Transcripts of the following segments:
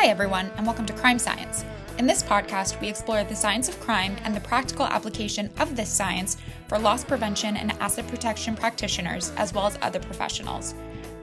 Hi, everyone, and welcome to Crime Science. In this podcast, we explore the science of crime and the practical application of this science for loss prevention and asset protection practitioners, as well as other professionals.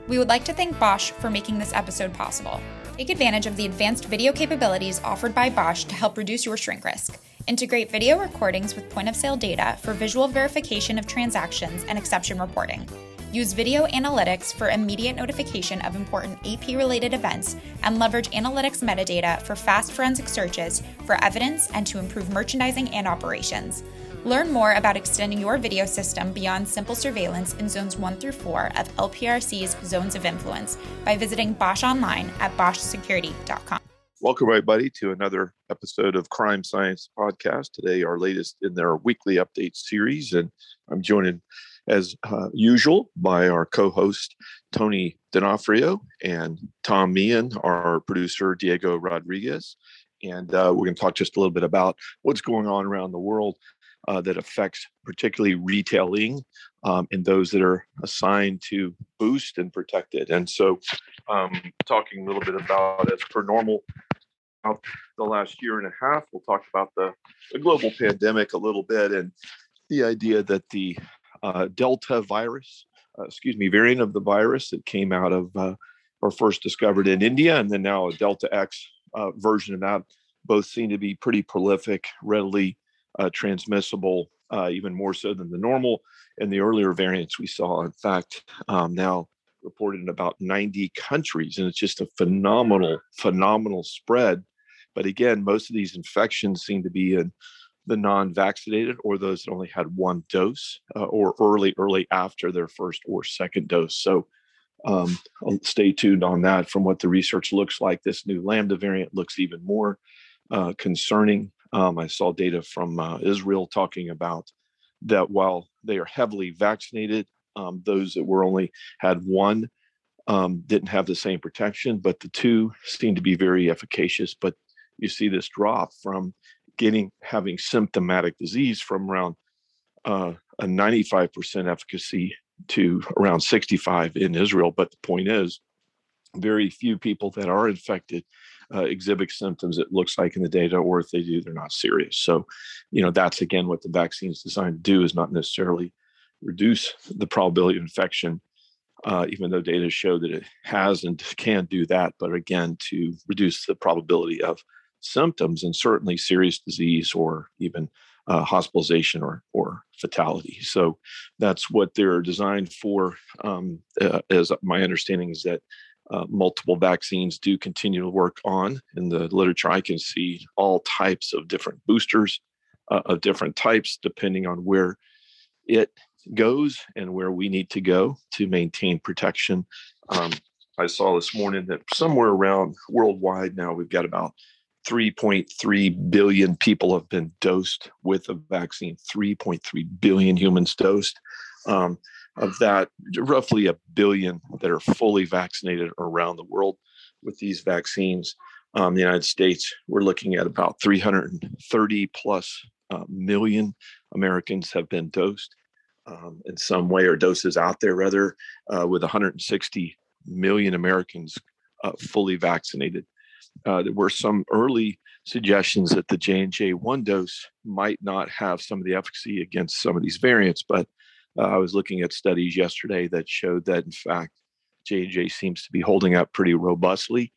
We would like to thank Bosch for making this episode possible. Take advantage of the advanced video capabilities offered by Bosch to help reduce your shrink risk. Integrate video recordings with point of sale data for visual verification of transactions and exception reporting. Use video analytics for immediate notification of important AP related events and leverage analytics metadata for fast forensic searches for evidence and to improve merchandising and operations. Learn more about extending your video system beyond simple surveillance in zones 1 through 4 of LPRC's Zones of Influence by visiting Bosch online at boschsecurity.com. Welcome, everybody, to another episode of Crime Science Podcast. Today, our latest in their weekly update series, and I'm joined as uh, usual by our co-host Tony D'Onofrio and Tom Meehan, our producer Diego Rodriguez, and uh, we're going to talk just a little bit about what's going on around the world uh, that affects particularly retailing um, and those that are assigned to boost and protect it. And so, um, talking a little bit about as per normal. The last year and a half, we'll talk about the, the global pandemic a little bit and the idea that the uh, Delta virus, uh, excuse me, variant of the virus that came out of uh, or first discovered in India, and then now a Delta X uh, version of that. Both seem to be pretty prolific, readily uh, transmissible, uh, even more so than the normal and the earlier variants we saw. In fact, um, now reported in about 90 countries, and it's just a phenomenal, phenomenal spread. But again, most of these infections seem to be in the non-vaccinated or those that only had one dose uh, or early early after their first or second dose. So um, stay tuned on that. From what the research looks like this new lambda variant looks even more uh, concerning. Um, i saw data from uh, israel talking about that while they are heavily vaccinated um, those that were only had one um, didn't have the same protection but the two seem to be very efficacious. But you see this drop from getting having symptomatic disease from around uh, a 95% efficacy to around 65 in Israel. But the point is, very few people that are infected uh, exhibit symptoms it looks like in the data, or if they do, they're not serious. So, you know, that's again what the vaccine is designed to do is not necessarily reduce the probability of infection, uh, even though data show that it has and can do that. But again, to reduce the probability of symptoms and certainly serious disease or even uh, hospitalization or, or fatality. So that's what they're designed for. Um, uh, as my understanding is that uh, multiple vaccines do continue to work on. In the literature, I can see all types of different boosters uh, of different types, depending on where it goes and where we need to go to maintain protection. Um, I saw this morning that somewhere around worldwide now we've got about 3.3 billion people have been dosed with a vaccine, 3.3 billion humans dosed. Um, of that, roughly a billion that are fully vaccinated around the world with these vaccines. Um, the United States, we're looking at about 330 plus uh, million Americans have been dosed um, in some way, or doses out there, rather, uh, with 160 million Americans uh, fully vaccinated uh, there were some early suggestions that the J&J one dose might not have some of the efficacy against some of these variants, but uh, I was looking at studies yesterday that showed that in fact J&J seems to be holding up pretty robustly.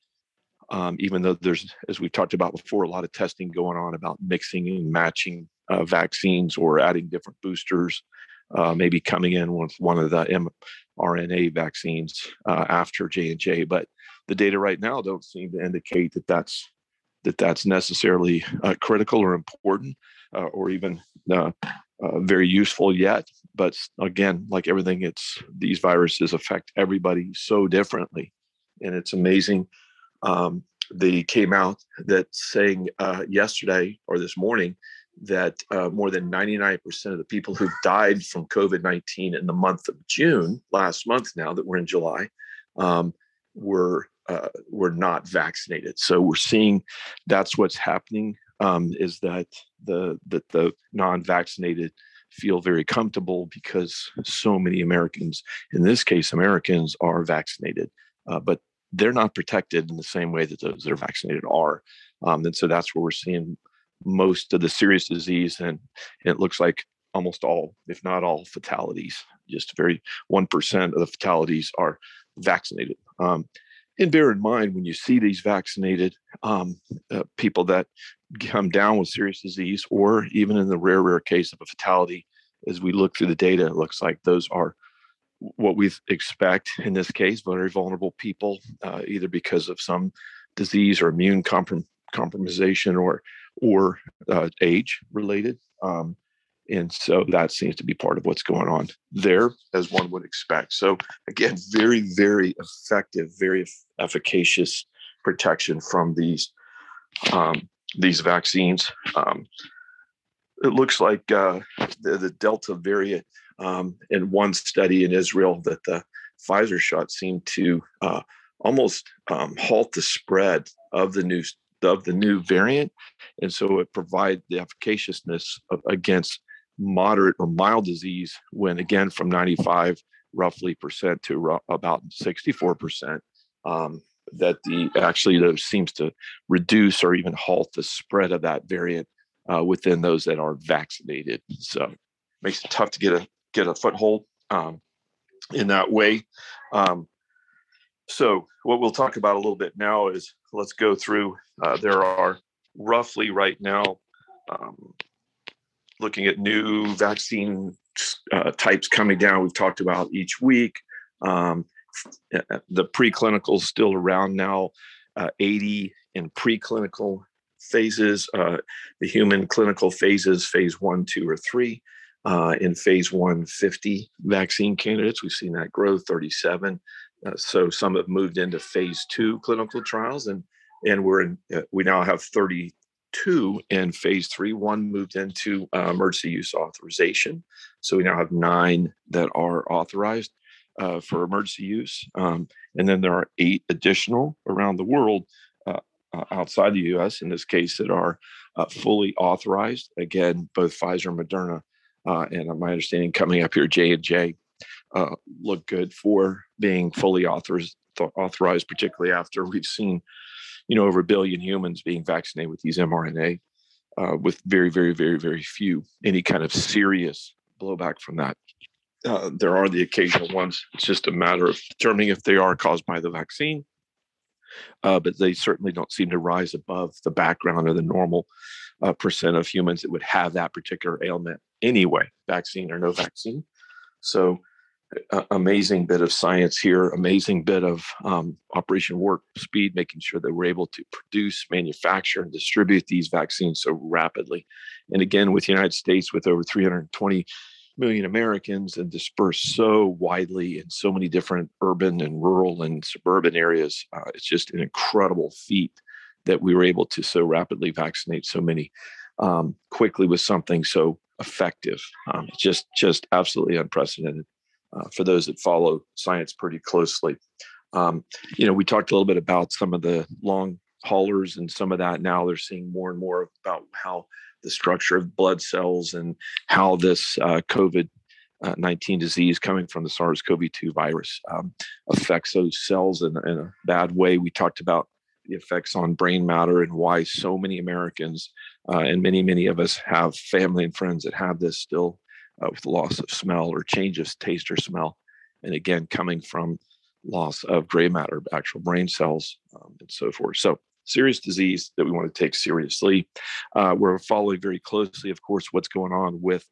Um, even though there's, as we've talked about before, a lot of testing going on about mixing and matching uh, vaccines or adding different boosters, uh, maybe coming in with one of the mRNA vaccines uh, after J and J. But the data right now don't seem to indicate that that's that that's necessarily uh, critical or important uh, or even uh, uh, very useful yet. But again, like everything, it's these viruses affect everybody so differently, and it's amazing. Um, they came out that saying uh, yesterday or this morning that uh, more than 99% of the people who died from COVID 19 in the month of June, last month now that we're in July, um, were uh, were not vaccinated. So we're seeing that's what's happening um, is that the that the non-vaccinated feel very comfortable because so many Americans, in this case Americans, are vaccinated. Uh, but they're not protected in the same way that those that are vaccinated are. Um, and so that's where we're seeing most of the serious disease. And, it looks like almost all, if not all, fatalities. Just very 1% of the fatalities are vaccinated. Um, and bear in mind when you see these vaccinated um, uh, people that come down with serious disease, or even in the rare, rare case of a fatality, as we look through the data, it looks like those are what we expect in this case very vulnerable people, uh, either because of some disease or immune comprom- compromisation or or uh, age related. Um, and so that seems to be part of what's going on there, as one would expect. So, again, very, very effective, very efficacious protection from these um, these vaccines. Um, it looks like uh, the, the, Delta variant um, in one study in Israel that the Pfizer shot seemed to uh, almost um, halt the spread of the new of the new variant, and so it provides the efficaciousness of, against moderate or mild disease when again from 95 roughly percent to about 64 percent um, that the actually those seems to reduce or even halt the spread of that variant uh, within those that are vaccinated. So makes it tough to get a get a foothold um, in that way. Um, so what we'll talk about a little bit now is let's go through uh, there are roughly right now um, looking at new vaccine uh, types coming down. We've talked about each week. Um, uh, the preclinical still around now, uh, 80 in preclinical phases. Uh, the human clinical phases, phase one, two, or three. Uh, in phase one, 50 vaccine candidates. We've seen that grow 37. Uh, so some have moved into phase two clinical trials, and and we're in. we now have 30 two in phase three. One moved into uh, emergency use authorization. So we now have nine that are authorized uh, for emergency use. Um, and then there are eight additional around the world uh, uh outside the US, in this case, that are uh, fully authorized. Again, both Pfizer and Moderna. Uh, and my understanding coming up here, J&J look good for being fully authorized, authorized, particularly after we've seen you know, over a billion humans being vaccinated with these mRNA, uh, with very, very, very, very few any kind of serious blowback from that. Uh, there are the occasional ones. It's just a matter of determining if they are caused by the vaccine, uh, but they certainly don't seem to rise above the background or the normal uh, percent of humans that would have that particular ailment anyway, vaccine or no vaccine. So amazing bit of science here, amazing bit of um, operation warp speed, making sure that we're able to produce, manufacture, and distribute these vaccines so rapidly. And again, with the United States, with over 320 million Americans and dispersed so widely in so many different urban and rural and suburban areas, uh, it's just an incredible feat that we were able to so rapidly vaccinate so many um, quickly with something so effective. Um, just, just absolutely unprecedented uh, for those that follow science pretty closely. Um, you know, we talked a little bit about some of the long haulers and some of that. Now they're seeing more and more about how the structure of blood cells and how this uh, COVID uh, 19 disease coming from the SARS CoV 2 virus um, affects those cells in, in, a bad way. We talked about the effects on brain matter and why so many Americans uh, and many, many of us have family and friends that have this still with loss of smell or change of taste or smell. And again, coming from loss of gray matter, actual brain cells, um, and so forth. So, serious disease that we want to take seriously. Uh, we're following very closely, of course, what's going on with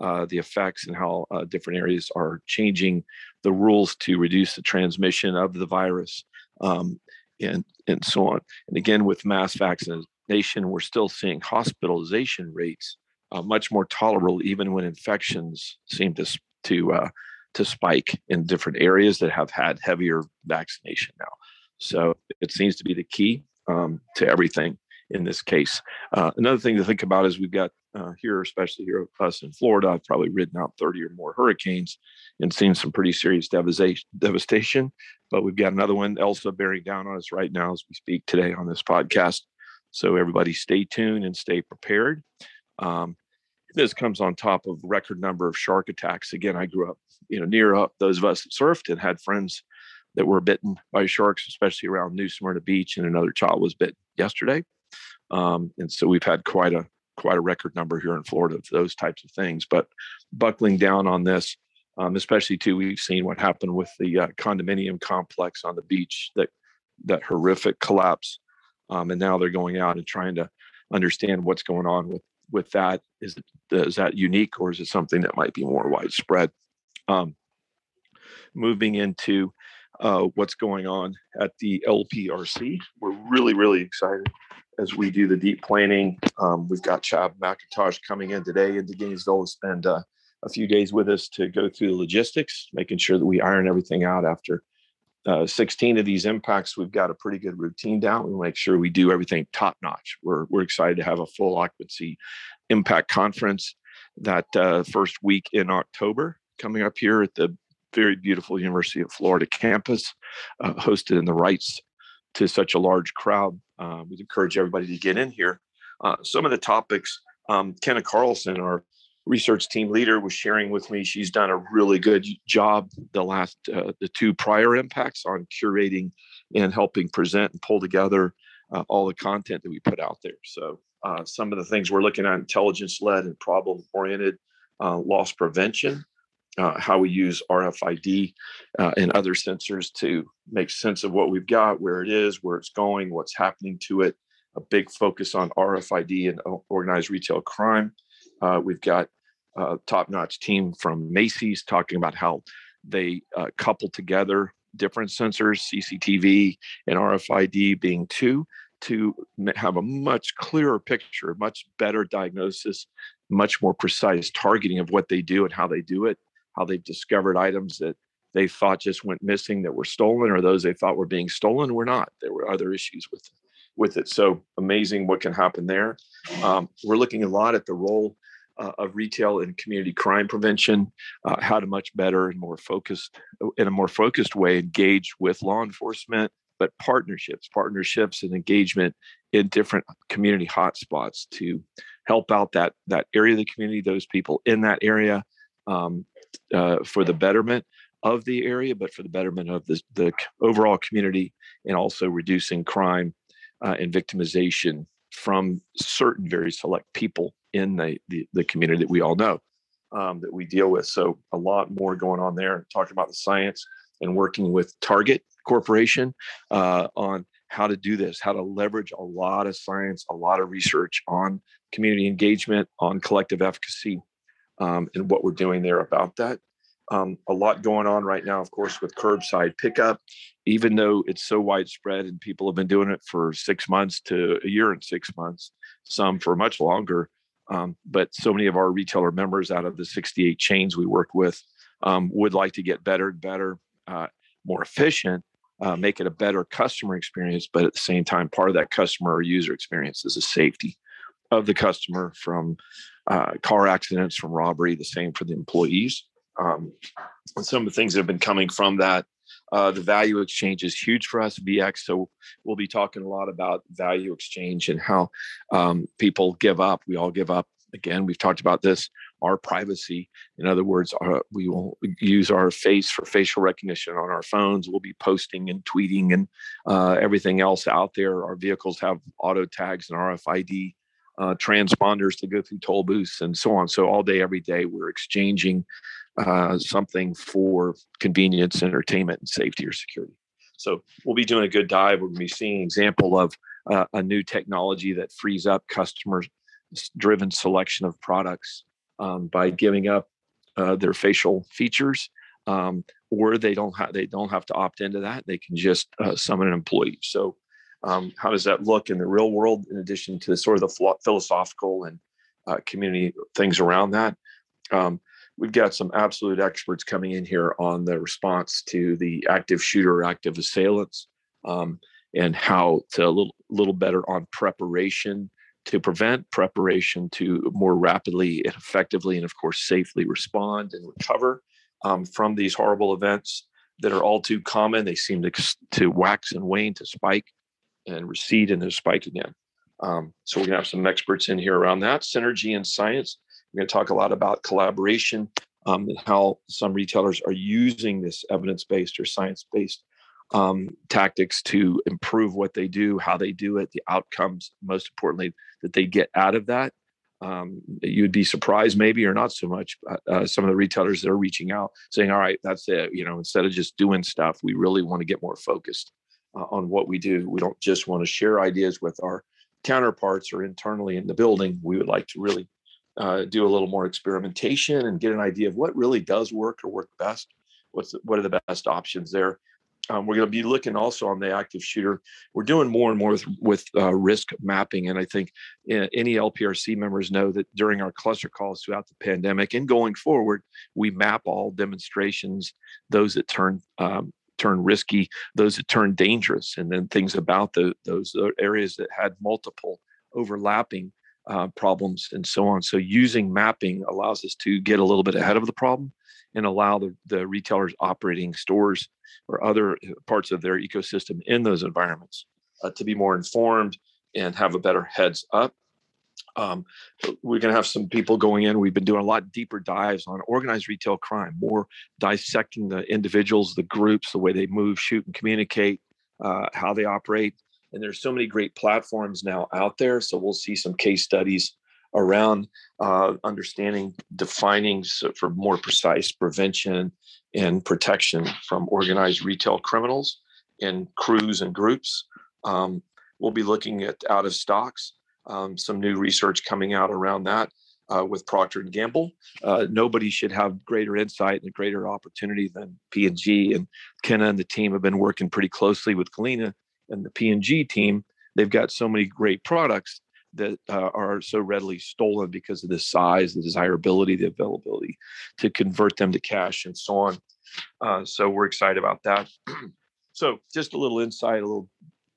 uh, the effects and how uh, different areas are changing the rules to reduce the transmission of the virus um, and, and so on. And again, with mass vaccination, we're still seeing hospitalization rates uh, much more tolerable even when infections seem to to uh, to spike in different areas that have had heavier vaccination now. So it seems to be the key um, to everything in this case. Uh, another thing to think about is we've got uh, here, especially here us in Florida, I've probably ridden out 30 or more hurricanes and seen some pretty serious devastation. devastation. But we've got another one, Elsa, bearing down on us right now as we speak today on this podcast. So everybody stay tuned and stay prepared. Um, this comes on top of record number of shark attacks. Again, I grew up, you know, near up those of us that surfed and had friends that were bitten by sharks, especially around New Smyrna Beach, and another child was bit yesterday. Um, and so we've had quite a quite a record number here in Florida of those types of things. But buckling down on this, um, especially too, we've seen what happened with the uh, condominium complex on the beach that that horrific collapse, um, and now they're going out and trying to understand what's going on with with that. Is is that unique or is it something that might be more widespread? Um, moving into uh, what's going on at the LPRC, we're really really excited as we do the deep planning. Um, we've got Chad McIntosh coming in today into Gainesville to spend uh, a few days with us to go through the logistics, making sure that we iron everything out after uh, 16 of these impacts. We've got a pretty good routine down. We make sure we do everything top notch. We're, we're excited to have a full occupancy impact conference that uh, first week in October coming up here at the very beautiful University of Florida campus, uh, hosted in the Reitz to such a large crowd. Uh, we'd encourage everybody to get in here. Uh, some of the topics, um, Kenna Carlson, our research team leader, was sharing with me. She's done a really good job the last uh, the two prior impacts on curating and helping present and pull together uh, all the content that we put out there. So uh, some of the things we're looking at: intelligence led and problem oriented uh, loss prevention uh, how we use RFID uh, and other sensors to make sense of what we've got, where it is, where it's going, what's happening to it. A big focus on RFID and organized retail crime. Uh, we've got a top-notch team from Macy's talking about how they uh, couple together different sensors, CCTV and RFID being two, to have a much clearer picture, much better diagnosis, much more precise targeting of what they do and how they do it how they've discovered items that they thought just went missing that were stolen or those they thought were being stolen were not. There were other issues with with it. So amazing what can happen there. Um, we're looking a lot at the role uh, of retail and community crime prevention uh, how to much better and more focused in a more focused way engage with law enforcement but partnerships partnerships and engagement in different community hotspots to help out that that area of the community those people in that area um, uh, for the betterment of the area, but for the betterment of the, the overall community and also reducing crime uh, and victimization from certain very select people in the, the, the community that we all know um, that we deal with. So a lot more going on there, talking about the science and working with Target Corporation uh, on how to do this, how to leverage a lot of science, a lot of research on community engagement, on collective efficacy, um, and what we're doing there about that. Um, a lot going on right now, of course, with curbside pickup, even though it's so widespread and people have been doing it for six months to a year and six months, some for much longer. Um, but so many of our retailer members out of the 68 chains we work with um, would like to get better and better, uh, more efficient, uh, make it a better customer experience. But at the same time, part of that customer or user experience is the safety of the customer from uh, car accidents, from robbery, the same for the employees. Um, some of the things that have been coming from that. Uh, the value exchange is huge for us, VX. So we'll be talking a lot about value exchange and how um, people give up. We all give up. Again, we've talked about this our privacy. In other words, our, we will use our face for facial recognition on our phones. We'll be posting and tweeting and uh, everything else out there. Our vehicles have auto tags and RFID uh, transponders to go through toll booths and so on. So all day, every day, we're exchanging uh, something for convenience, entertainment, and safety or security. So we'll be doing a good dive. To be seeing an example of uh, a new technology that frees up customer-driven selection of products um, by giving up uh, their facial features. Um, or they don't have they don't have to opt into that. They can just uh, summon an employee. So um, how does that look in the real world, in addition to sort of the philosophical and uh, community things around that? Um, we've got some absolute experts coming in here on the response to the active shooter, active assailants, um, and how to a little, little better on preparation to prevent, preparation to more rapidly and effectively, and of course, safely respond and recover um, from these horrible events that are all too common. They seem to, to wax and wane, to spike and recede and then spike again. Um, so we're going to have some experts in here around that synergy and science. We're going to talk a lot about collaboration um, and how some retailers are using this evidence-based or science-based um, tactics to improve what they do, how they do it, the outcomes, most importantly, that they get out of that. Um, you'd be surprised, maybe, or not so much. Uh, some of the retailers that are reaching out saying, "All right, that's it." You know, instead of just doing stuff, we really want to get more focused uh, on what we do. We don't just want to share ideas with our counterparts or internally in the building. We would like to really uh, do a little more experimentation and get an idea of what really does work or work best. What's the, what are the best options there? Um, we're going to be looking also on the active shooter. We're doing more and more with, with uh, risk mapping. And I think uh, any LPRC members know that during our cluster calls throughout the pandemic and going forward, we map all demonstrations, those that turn um, turn risky, those that turn dangerous, and then things about the, those areas that had multiple overlapping uh, problems and so on. So using mapping allows us to get a little bit ahead of the problem and allow the, the retailers operating stores or other uh, parts of their ecosystem in those environments uh, to be more informed and have a better heads up. Um, we're going to have some people going in. We've been doing a lot deeper dives on organized retail crime, more dissecting the individuals, the groups, the way they move, shoot, and communicate, uh, how they operate. And there's so many great platforms now out there. So we'll see some case studies around uh, understanding, defining for more precise prevention and protection from organized retail criminals and crews and groups. Um, we'll be looking at out of stocks, um, some new research coming out around that. Uh, with Procter and Gamble, uh, nobody should have greater insight and greater opportunity than P&G and Kenna and the team have been working pretty closely with Galena and the P&G team. They've got so many great products that uh, are so readily stolen because of the size, the desirability, the availability to convert them to cash and so on. Uh, so we're excited about that. so just a little insight, a little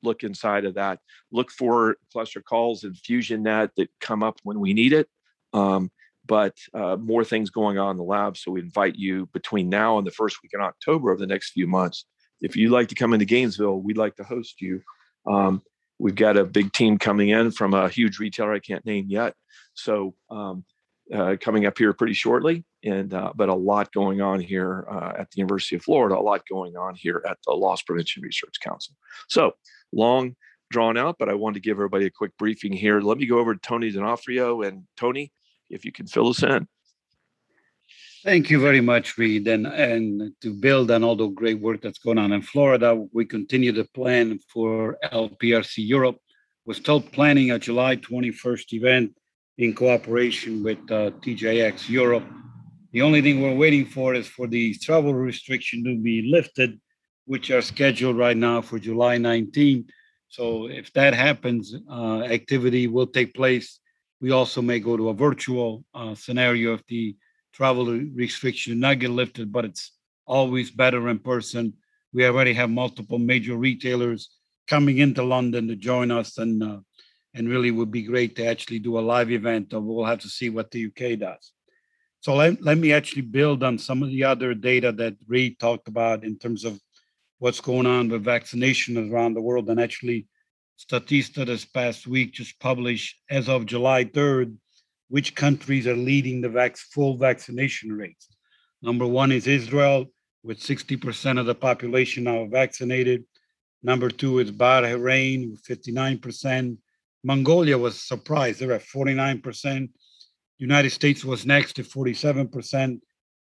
look inside of that. Look for cluster calls and FusionNet that come up when we need it. Um, but uh, more things going on in the lab. So we invite you between now and the first week in October of the next few months. If you'd like to come into Gainesville, we'd like to host you. Um, We've got a big team coming in from a huge retailer I can't name yet. So um, uh, coming up here pretty shortly, and uh, but a lot going on here uh, at the University of Florida, a lot going on here at the Loss Prevention Research Council. So long drawn out, but I wanted to give everybody a quick briefing here. Let me go over to Tony D'Onofrio and Tony, if you can fill us in. Thank you very much, Read. And, and to build on all the great work that's going on in Florida, we continue to plan for LPRC Europe. We're still planning a July 21st event in cooperation with uh, TJX Europe. The only thing we're waiting for is for the travel restriction to be lifted, which are scheduled right now for July 19th. So if that happens, uh, activity will take place. We also may go to a virtual uh, scenario if the travel restriction not get lifted, but it's always better in person. We already have multiple major retailers coming into London to join us, and uh, and really would be great to actually do a live event. We'll have to see what the UK does. So let, let me actually build on some of the other data that Read talked about in terms of what's going on with vaccination around the world. And actually, Statista this past week just published as of July 3rd which countries are leading the vac- full vaccination rates. Number one is Israel, with 60% of the population now vaccinated. Number two is Bahrain, with 59%. Mongolia was surprised, they're at 49%. United States was next at 47%,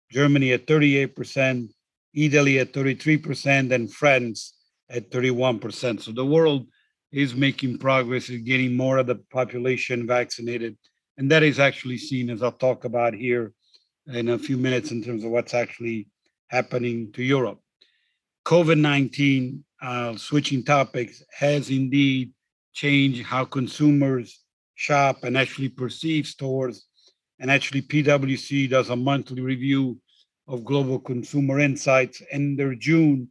Germany at 38%, Italy at 33%, and France at 31%. So the world is making progress in getting more of the population vaccinated and that is actually seen as I'll talk about here in a few minutes in terms of what's actually happening to Europe. COVID 19, uh, switching topics, has indeed changed how consumers shop and actually perceive stores. And actually, PwC does a monthly review of global consumer insights. And their June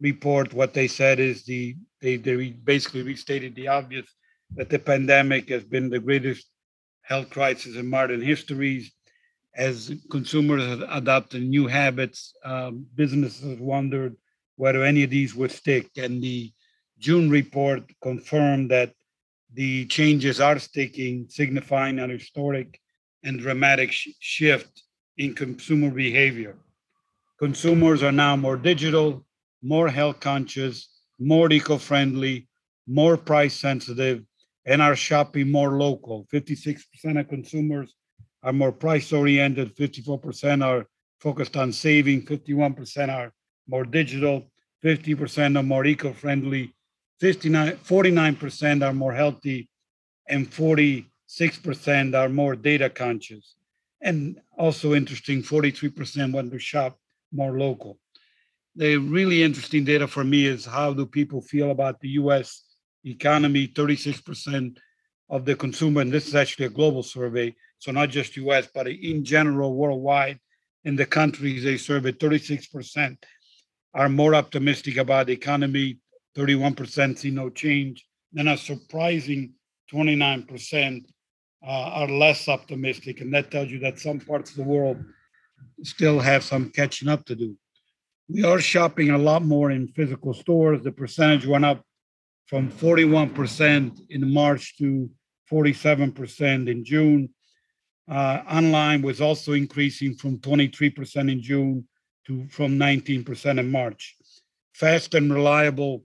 report, what they said is the they, they basically restated the obvious that the pandemic has been the greatest health crisis in modern histories. As consumers adopted new habits, um, businesses wondered whether any of these would stick. And the June report confirmed that the changes are sticking, signifying an historic and dramatic sh- shift in consumer behavior. Consumers are now more digital, more health conscious, more eco friendly, more price sensitive, and are shopping more local. 56% of consumers are more price oriented, 54% are focused on saving, 51% are more digital, 50% are more eco friendly, 49% are more healthy, and 46% are more data conscious. And also interesting, 43% want to shop more local. The really interesting data for me is how do people feel about the US economy? 36% of the consumer, and this is actually a global survey, so not just US, but in general, worldwide, in the countries they survey, 36% are more optimistic about the economy, 31% see no change. Then a surprising 29% uh, are less optimistic, and that tells you that some parts of the world still have some catching up to do. We are shopping a lot more in physical stores. The percentage went up from 41% in March to 47% in June. Uh, online was also increasing from 23% in June to from 19% in March. Fast and reliable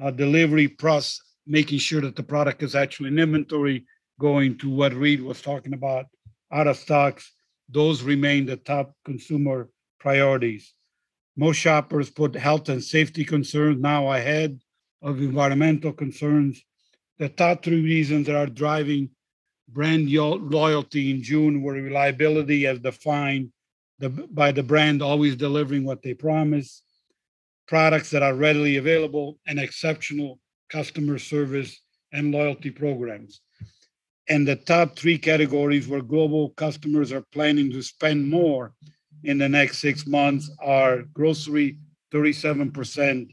uh, delivery plus making sure that the product is actually in inventory, going to what Read was talking about, out of stocks, those remain the top consumer priorities. Most shoppers put health and safety concerns now ahead of environmental concerns. The top three reasons that are driving brand loyalty in June were reliability as defined the, by the brand always delivering what they promise, products that are readily available, and exceptional customer service and loyalty programs. And the top three categories where global customers are planning to spend more in the next six months are grocery, 37%,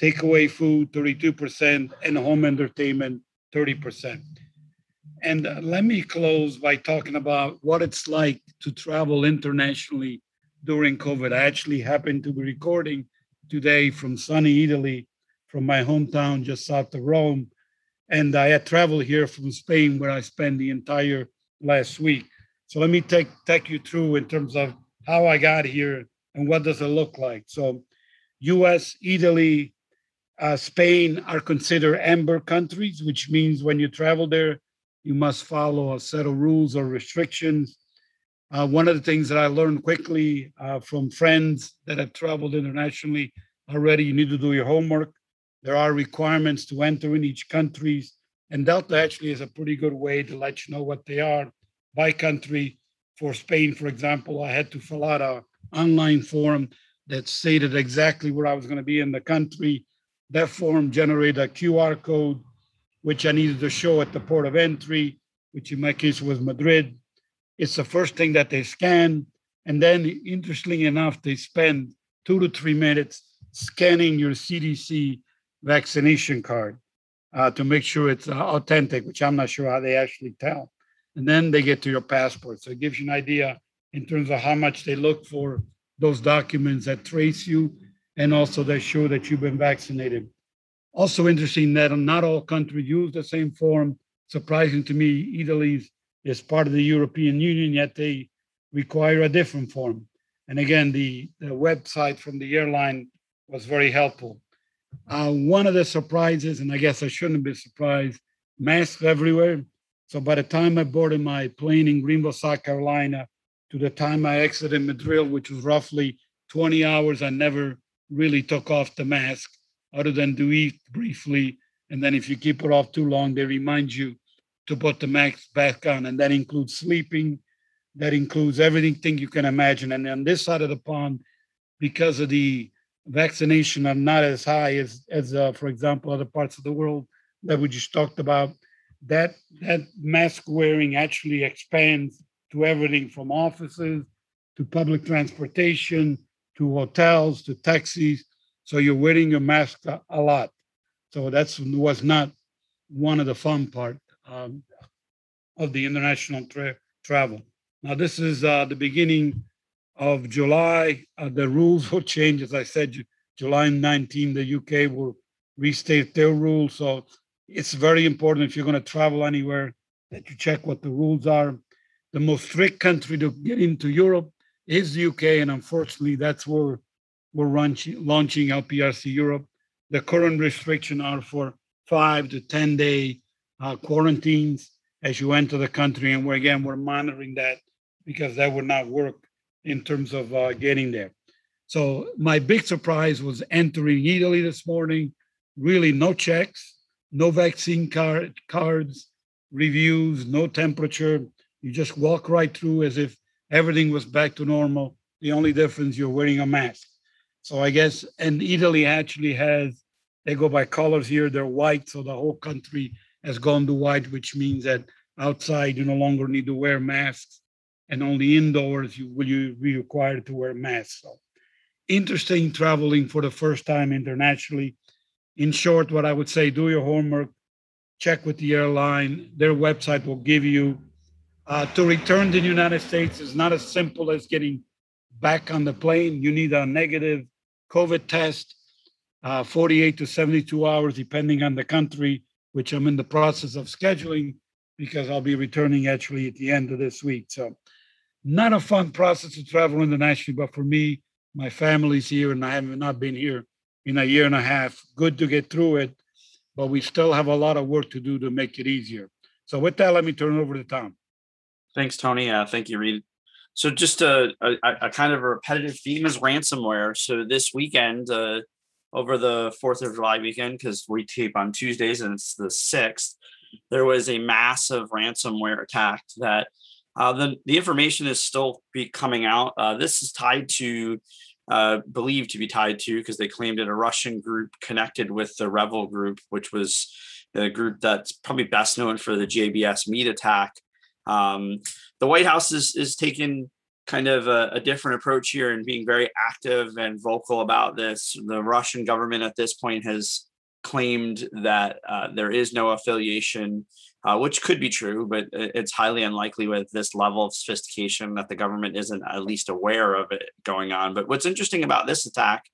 takeaway food, 32%, and home entertainment, 30%. And uh, let me close by talking about what it's like to travel internationally during COVID. I actually happen to be recording today from sunny Italy, from my hometown just south of Rome. And I had traveled here from Spain, where I spent the entire last week. So let me take take you through in terms of how I got here and what does it look like. So, U.S., Italy, uh, Spain are considered amber countries, which means when you travel there, you must follow a set of rules or restrictions. Uh, one of the things that I learned quickly uh, from friends that have traveled internationally already, you need to do your homework. There are requirements to enter in each countries, and Delta actually is a pretty good way to let you know what they are by country. For Spain, for example, I had to fill out a online form that stated exactly where I was going to be in the country. That form generated a QR code which I needed to show at the port of entry, which in my case was Madrid. It's the first thing that they scan. And then, interestingly enough, they spend two to three minutes scanning your CDC vaccination card uh, to make sure it's uh, authentic, which I'm not sure how they actually tell. And then they get to your passport. So it gives you an idea in terms of how much they look for those documents that trace you and also that show that you've been vaccinated. Also interesting that not all countries use the same form. Surprising to me, Italy is part of the European Union, yet they require a different form. And again, the, the website from the airline was very helpful. Uh, one of the surprises, and I guess I shouldn't be surprised, masks everywhere. So by the time I boarded my plane in Greenville, South Carolina, to the time I exited Madrid, which was roughly 20 hours, I never really took off the mask other than to eat briefly. And then if you keep it off too long, they remind you to put the mask back on. And that includes sleeping, that includes everything you can imagine. And on this side of the pond, because of the vaccination are not as high as, as uh, for example, other parts of the world that we just talked about, that that mask wearing actually expands to everything from offices to public transportation to hotels to taxis so you're wearing your mask a, a lot. So that was not one of the fun part um, of the international tra- travel. Now this is uh, the beginning of July. Uh, the rules will change, as I said. July 19, the UK will restate their rules. So it's very important if you're going to travel anywhere that you check what the rules are. The most strict country to get into Europe is the UK, and unfortunately, that's where we're launching, launching LPRC Europe. The current restrictions are for five to 10 day uh, quarantines as you enter the country. And we're, again, we're monitoring that because that would not work in terms of uh, getting there. So my big surprise was entering Italy this morning. Really, no checks, no vaccine card cards, reviews, no temperature. You just walk right through as if everything was back to normal. The only difference you're wearing a mask. So I guess, and Italy actually has, they go by colors here, they're white. So the whole country has gone to white, which means that outside you no longer need to wear masks and only indoors you will you be required to wear masks. So interesting traveling for the first time internationally. In short, what I would say, do your homework, check with the airline. Their website will give you uh, to return to the United States is not as simple as getting back on the plane. You need a negative COVID test, uh, 48 to 72 hours, depending on the country, which I'm in the process of scheduling because I'll be returning actually at the end of this week. So, not a fun process to travel internationally, but for me, my family's here and I have not been here in a year and a half. Good to get through it, but we still have a lot of work to do to make it easier. So, with that, let me turn over to Tom. Thanks, Tony. Uh, thank you, Read. So just a, a, a, kind of a repetitive theme is ransomware. So this weekend, uh, over the Fourth of July weekend, because we tape on Tuesdays and it's the sixth, there was a massive ransomware attack that uh, the the information is still be coming out. Uh, this is tied to. Uh, believed to be tied to because they claimed it a Russian group connected with the REvil group, which was the group that's probably best known for the JBS meat attack um, the White House is is taking kind of a, a, different approach here and being very active and vocal about this. The Russian government at this point has claimed that uh, there is no affiliation, uh, which could be true, but it's highly unlikely with this level of sophistication that the government isn't at least aware of it going on. But what's interesting about this attack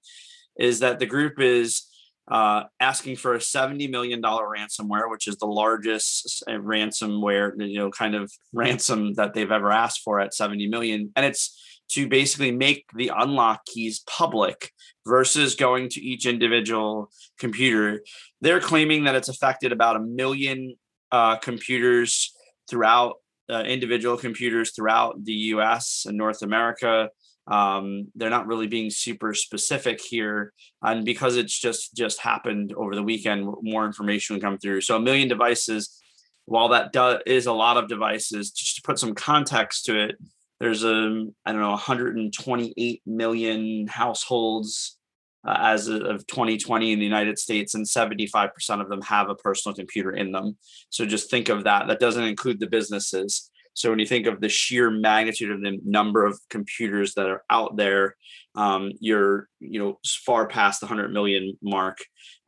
is that the group is uh, asking for a $70 million ransomware, which is the largest ransomware, you know, kind of ransom that they've ever asked for at 70 million. And it's to basically make the unlock keys public versus going to each individual computer. They're claiming that it's affected about a million uh, computers throughout uh, individual computers throughout the US and North America um, they're not really being super specific here and because it's just just happened over the weekend more information will come through. So a million devices while that do- is a lot of devices just to put some context to it there's a i don't know 128 million households uh, as of 2020 in the united states and 75% of them have a personal computer in them. So just think of that. That doesn't include the businesses so when you think of the sheer magnitude of the number of computers that are out there, um, you're you know far past the hundred million mark,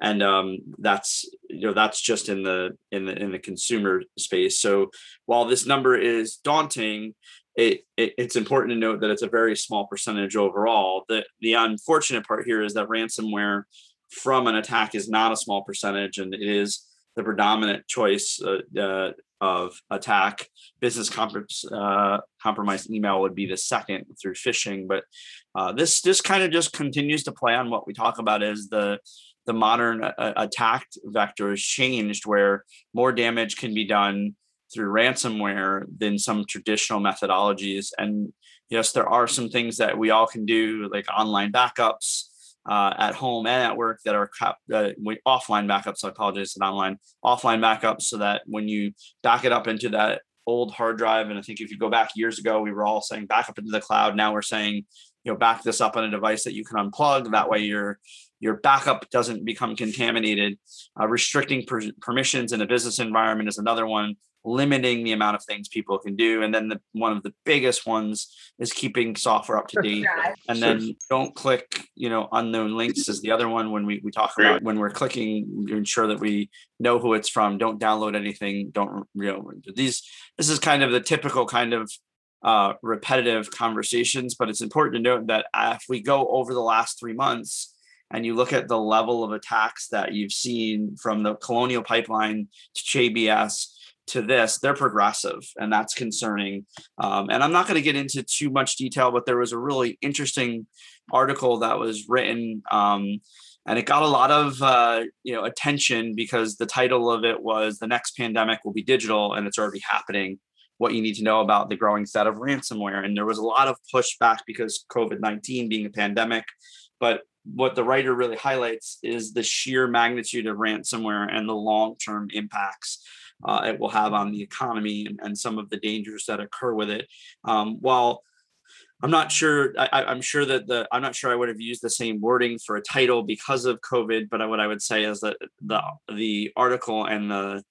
and um, that's you know that's just in the in the in the consumer space. So while this number is daunting, it, it, it's important to note that it's a very small percentage overall. The the unfortunate part here is that ransomware from an attack is not a small percentage, and it is the predominant choice uh, uh, of attack. Business uh, compromise email would be the second through phishing, but uh, this this kind of just continues to play on what we talk about is the the modern uh, attack vector has changed, where more damage can be done through ransomware than some traditional methodologies. And yes, there are some things that we all can do, like online backups uh, at home and at work that are uh, offline backups. I apologize, not online offline backups, so that when you back it up into that old hard drive, and I think if you go back years ago, we were all saying back up into the cloud. Now we're saying, you know, back this up on a device that you can unplug. That way, your your backup doesn't become contaminated. Uh, restricting per- permissions in a business environment is another one limiting the amount of things people can do. And then the, one of the biggest ones is keeping software up to date. And then don't click, you know, unknown links is the other one when we, we talk about when we're clicking, ensure that we know who it's from. Don't download anything. Don't, you know, these, this is kind of the typical kind of uh, repetitive conversations, but it's important to note that if we go over the last three months, and you look at the level of attacks that you've seen from the colonial pipeline to JBS to this, they're progressive, and that's concerning. Um, and I'm not going to get into too much detail, but there was a really interesting article that was written. Um, and it got a lot of uh, you know attention because the title of it was "The Next Pandemic Will Be Digital," and it's already happening. What you need to know about the growing set of ransomware, and there was a lot of pushback because COVID nineteen being a pandemic. But what the writer really highlights is the sheer magnitude of ransomware and the long term impacts uh, it will have on the economy and, and, some of the dangers that occur with it. Um, while I'm not sure. I, am sure that the I'm not sure I would have used the same wording for a title because of COVID. But what I would say is that the the article and the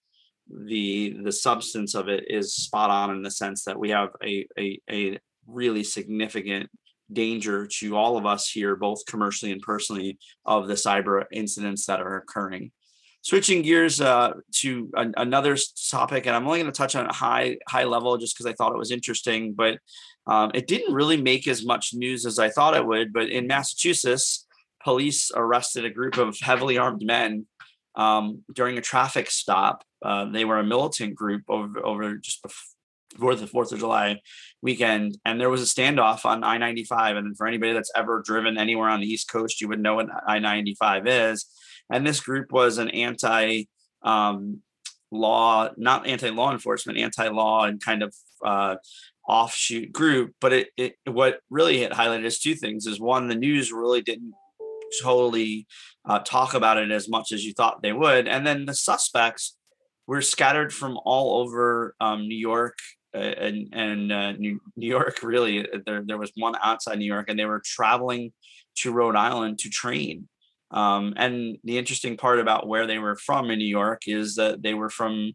the the substance of it is spot on in the sense that we have a a, a really significant danger to all of us here, both commercially and personally, of the cyber incidents that are occurring. Switching gears uh, to an, another topic, and I'm only going to touch on a high high level just because I thought it was interesting, but um, it didn't really make as much news as I thought it would. But in Massachusetts, police arrested a group of heavily armed men um, during a traffic stop. Uh, they were a militant group over over just before the Fourth of July weekend, and there was a standoff on I ninety five. And for anybody that's ever driven anywhere on the East Coast, you would know what I ninety five is and this group was an anti um, law, not anti law enforcement, anti law and kind of uh, offshoot group. But it, it what really it highlighted is two things: is one, the news really didn't totally uh, talk about it as much as you thought they would, and then the suspects were scattered from all over um, New York uh, and and uh, New, New York. Really, there there was one outside New York, and they were traveling to Rhode Island to train. Um, and the interesting part about where they were from in New York is that they were from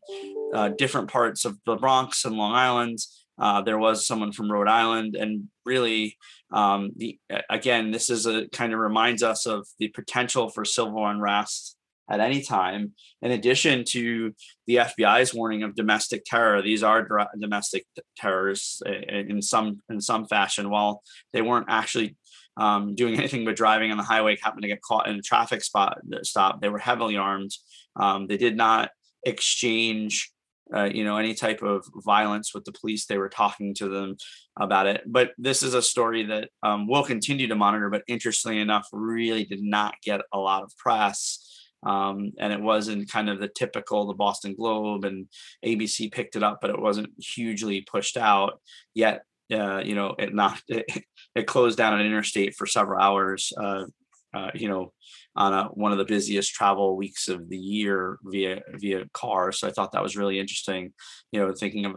uh, different parts of the Bronx and Long Island. Uh, there was someone from Rhode Island, and really, um, the again, this is a kind of reminds us of the potential for civil unrest at any time. In addition to the FBI's warning of domestic terror, these are domestic terrorists in some in some fashion. While they weren't actually um, doing anything but driving on the highway, happened to get caught in a traffic spot stop. They were heavily armed. Um, they did not exchange, uh, you know, any type of violence with the police. They were talking to them about it. But this is a story that um, we'll continue to monitor. But interestingly enough, really did not get a lot of press. Um, and it wasn't kind of the typical the Boston Globe and ABC picked it up, but it wasn't hugely pushed out yet uh, you know, it not it, it, closed down an interstate for several hours. Uh, uh, you know, on a, one of the busiest travel weeks of the year via via car. So I thought that was really interesting. You know, thinking of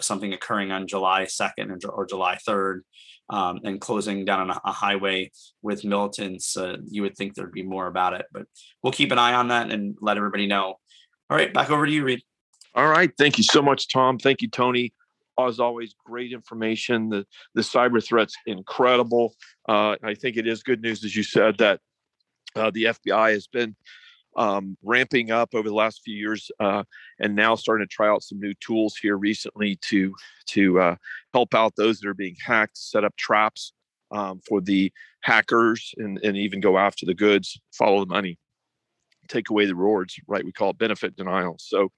something occurring on July second or, July third, um, and closing down a, a highway with militants, uh, you would think there'd be more about it. But we'll keep an eye on that and let everybody know. All right, back over to you, Read. All right, thank you so much, Tom. Thank you, Tony as always, great information. The the cyber threat's incredible. Uh, I think it is good news, as you said, that uh, the FBI has been um, ramping up over the last few years, uh, and now starting to try out some new tools here recently to to uh, help out those that are being hacked, set up traps um, for the hackers, and, and even go after the goods, follow the money, take away the rewards. Right? We call it benefit denial. So,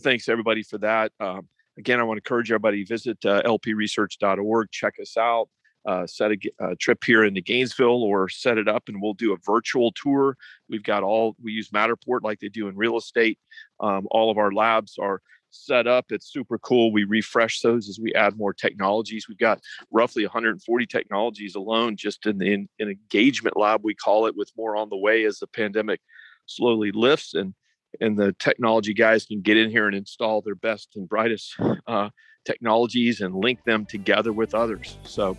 thanks everybody for that. Um, again, I want to encourage everybody visit uh, lpresearch.org, check us out, uh, set a, a, trip here into Gainesville, or set it up, and we'll do a virtual tour. We've got all we use Matterport like they do in real estate. Um, all of our labs are set up. It's super cool. We refresh those as we add more technologies. We've got roughly 140 technologies alone just in the in, in engagement lab, we call it, with more on the way as the pandemic slowly lifts. And and the technology guys can get in here and install their best and brightest uh, technologies and link them together with others. So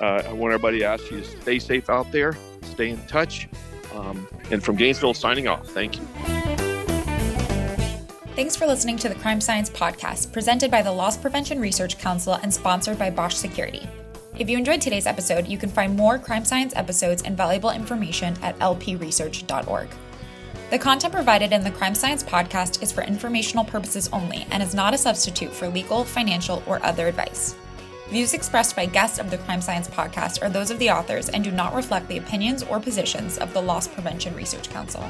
uh, I want everybody to ask you to stay safe out there, stay in touch. Um, and from Gainesville, signing off. Thank you. Thanks for listening to the Crime Science Podcast, presented by the Loss Prevention Research Council and sponsored by Bosch Security. If you enjoyed today's episode, you can find more crime science episodes and valuable information at lpresearch.org. The content provided in the Crime Science podcast is for informational purposes only and is not a substitute for legal, financial, or other advice. Views expressed by guests of the Crime Science podcast are those of the authors and do not reflect the opinions or positions of the Loss Prevention Research Council.